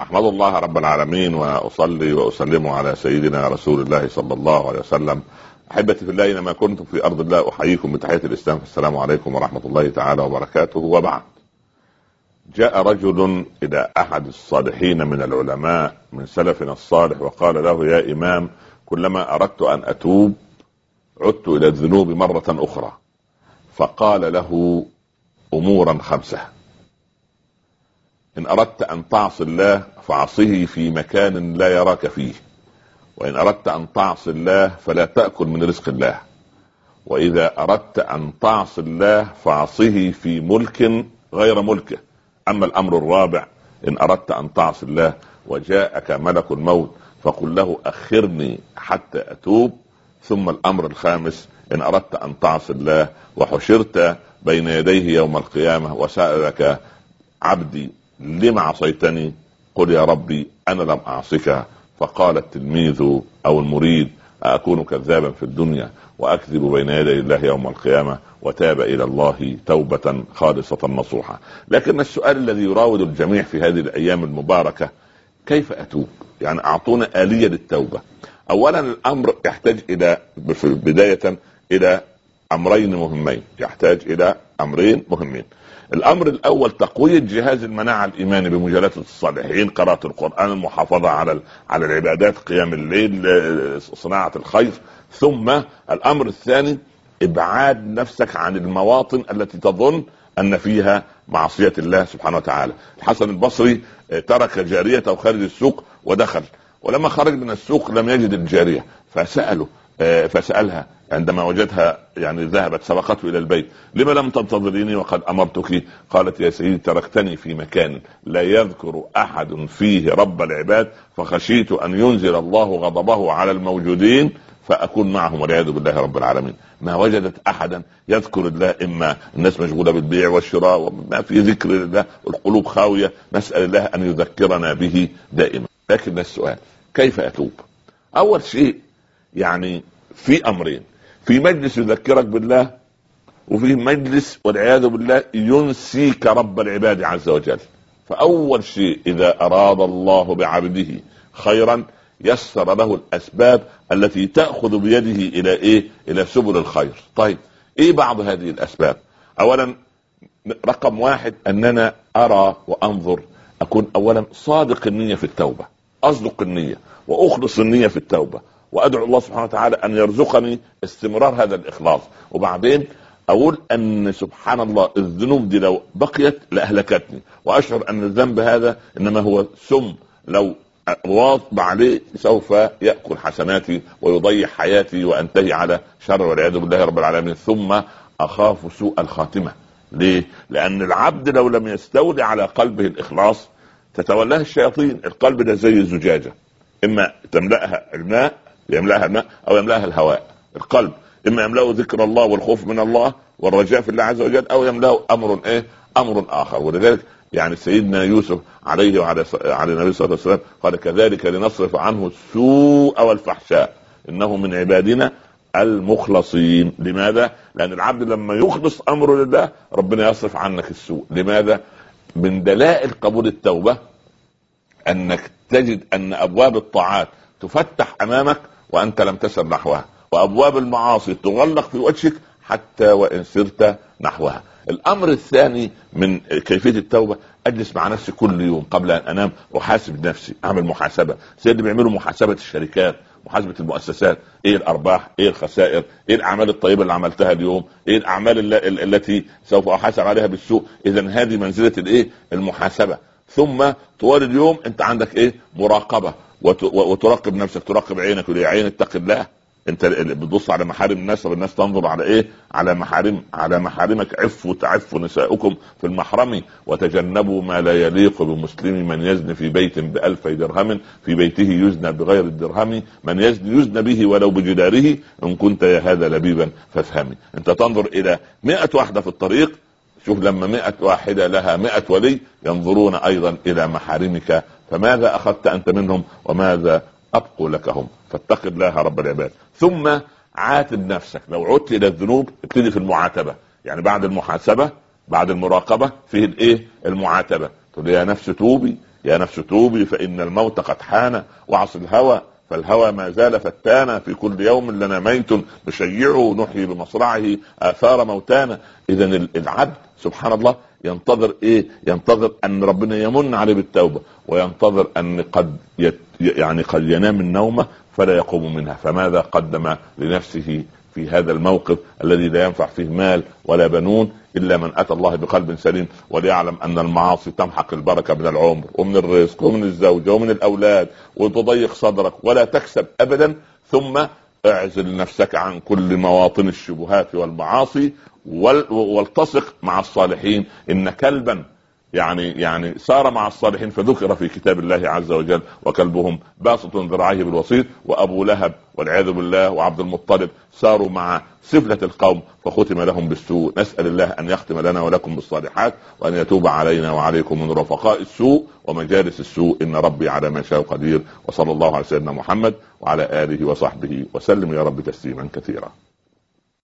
أحمد الله رب العالمين وأصلي وأسلم على سيدنا رسول الله صلى الله عليه وسلم. أحبتي في الله اينما كنتم في أرض الله أحييكم بتحية الإسلام. السلام عليكم ورحمة الله تعالى وبركاته. وبعد جاء رجل إلى أحد الصالحين من العلماء من سلفنا الصالح وقال له يا إمام كلما أردت أن أتوب عدت إلى الذنوب مرة أخرى. فقال له أمورا خمسة. إن أردت أن تعصي الله فعصه في مكان لا يراك فيه. وإن أردت أن تعصي الله فلا تأكل من رزق الله. وإذا أردت أن تعصي الله فعصه في ملك غير ملكه. أما الأمر الرابع إن أردت أن تعصي الله وجاءك ملك الموت فقل له أخرني حتى أتوب. ثم الأمر الخامس إن أردت أن تعصي الله وحشرت بين يديه يوم القيامة وسألك عبدي لم عصيتني؟ قل يا ربي أنا لم أعصك. فقال التلميذ أو المريد أكون كذابا في الدنيا وأكذب بين يدي الله يوم القيامة وتاب إلى الله توبة خالصة نصوحة. لكن السؤال الذي يراود الجميع في هذه الأيام المباركة كيف أتوب؟ يعني أعطونا آلية للتوبة. أولا الأمر يحتاج إلى بداية إلى أمرين مهمين. يحتاج إلى أمرين مهمين. الأمر الأول تقوية جهاز المناعة الإيماني بمجالسه الصالحين قراءة القرآن المحافظه على على العبادات قيام الليل صناعة الخير. ثم الأمر الثاني ابعاد نفسك عن المواطن التي تظن أن فيها معصية الله سبحانه وتعالى. الحسن البصري ترك جاريته خارج السوق ودخل. ولما خرج من السوق لم يجد الجارية فسأله آه، فسالها عندما وجدها يعني ذهبت سبقته إلى البيت. لما لم تنتظريني وقد أمرتك؟ قالت يا سيدي تركتني في مكان لا يذكر أحد فيه رب العباد فخشيت أن ينزل الله غضبه على الموجودين فأكون معهم والعياذ بالله رب العالمين. ما وجدت أحدا يذكر الله إما الناس مشغولة بالبيع والشراء وما في ذكر الله القلوب خاوية نسأل الله أن يذكرنا به دائما. لكن السؤال كيف أتوب؟ أول شيء يعني في أمرين في مجلس يذكرك بالله وفي مجلس والعياذ بالله ينسيك رب العباد عز وجل فأول شيء إذا أراد الله بعبده خيرا يسر له الأسباب التي تأخذ بيده إلى إيه؟ إلى سبل الخير. طيب إيه بعض هذه الأسباب؟ اولا رقم واحد أننا أرى وأنظر أكون اولا صادق النية في التوبة، أصدق النية وأخلص النية في التوبة، وأدعو الله سبحانه وتعالى أن يرزقني استمرار هذا الإخلاص. وبعدين أقول أن سبحان الله الذنوب دي لو بقيت لأهلكتني. وأشعر أن الذنب هذا إنما هو سم. لو واظب عليه سوف يأكل حسناتي ويضيع حياتي وأنتهي على شر والعياذ بالله رب العالمين. ثم أخاف سوء الخاتمة. ليه؟ لأن العبد لو لم يستولي على قلبه الإخلاص تتولاه الشياطين. القلب ده زي الزجاجة. إما تملأها الماء يملاها الماء أو يملاها الهواء القلب. إما يملأه ذكر الله والخوف من الله والرجاء في الله عز وجل أو يملأه أمر إيه؟ أمر آخر. ولذلك يعني سيدنا يوسف عليه وعلى على النبي صلى الله عليه وسلم قال كذلك لنصرف عنه السوء والفحشاء إنه من عبادنا المخلصين. لماذا؟ لأن العبد لما يخلص أمره لله ربنا يصرف عنك السوء. لماذا؟ من دلائل قبول التوبة أنك تجد أن أبواب الطاعات تفتح أمامك وأنت لم تسر نحوها. وأبواب المعاصي تغلق في وجهك حتى وإن سرت نحوها. الأمر الثاني من كيفية التوبة أجلس مع نفسي كل يوم قبل أن أنام أحاسب نفسي أعمل محاسبة. اللي بيعملوا محاسبة الشركات محاسبة المؤسسات. إيه الأرباح؟ إيه الخسائر؟ إيه الأعمال الطيبة اللي عملتها اليوم؟ إيه الأعمال التي سوف أحاسب عليها بالسوء؟ إذا هذه منزلة الإيه؟ المحاسبة. ثم طوال اليوم أنت عندك إيه؟ مراقبة. وتراقب نفسك تراقب عينك يا عين اتق الله. انت بتبص على محارم الناس. طب الناس تنظر على إيه؟ على محارم على محارمك. عفوا تعفوا نساؤكم في المحرم وتجنبوا ما لا يليق بمسلم من يزن في بيت بألف درهم في بيته يزنى بغير الدرهم. من يزن يزنى به ولو بجداره إن كنت يا هذا لبيبا فافهمي انت تنظر إلى مئة واحدة في الطريق شوف لما مئة واحدة لها مئة ولي ينظرون أيضا إلى محارمك فماذا أخذت أنت منهم وماذا أبقوا لك هم؟ فاتق الله رب العباد. ثم عاتب نفسك. لو عدت إلى الذنوب ابتدي في المعاتبة. يعني بعد المحاسبة بعد المراقبة فيه الإيه؟ المعاتبة. تقول يا نفس توبي يا نفس توبي فإن الموت قد حان وعص الهوى. فالهوى ما زال فتانا في كل يوم لنا ميت نشيعه نحيي بمصرعه آثار موتانا اذا العبد سبحان الله ينتظر إيه؟ ينتظر أن ربنا يمن عليه بالتوبة وينتظر أن قد يت يعني قد ينام النومة فلا يقوم منها فماذا قدم لنفسه في هذا الموقف الذي لا ينفع فيه مال ولا بنون إلا من أتى الله بقلب سليم وليعلم أن المعاصي تمحق البركة من العمر ومن الرزق ومن الزوجه ومن الأولاد وتضيق صدرك ولا تكسب ابدا ثم اعزل نفسك عن كل مواطن الشبهات والمعاصي والتصق مع الصالحين. إن كلبا يعني يعني سار مع الصالحين فذكر في كتاب الله عز وجل وكلبهم باسط ذراعيه بالوسيط وأبو لهب والعياذ بالله وعبد المطلب ساروا مع سفلة القوم فختم لهم بالسوء. نسأل الله أن يختم لنا ولكم بالصالحات وأن يتوب علينا وعليكم من رفقاء السوء ومجالس السوء. إن ربي على ما شاء قدير. وصلى الله على سيدنا محمد وعلى آله وصحبه وسلم يا رب تسليما كثيرا.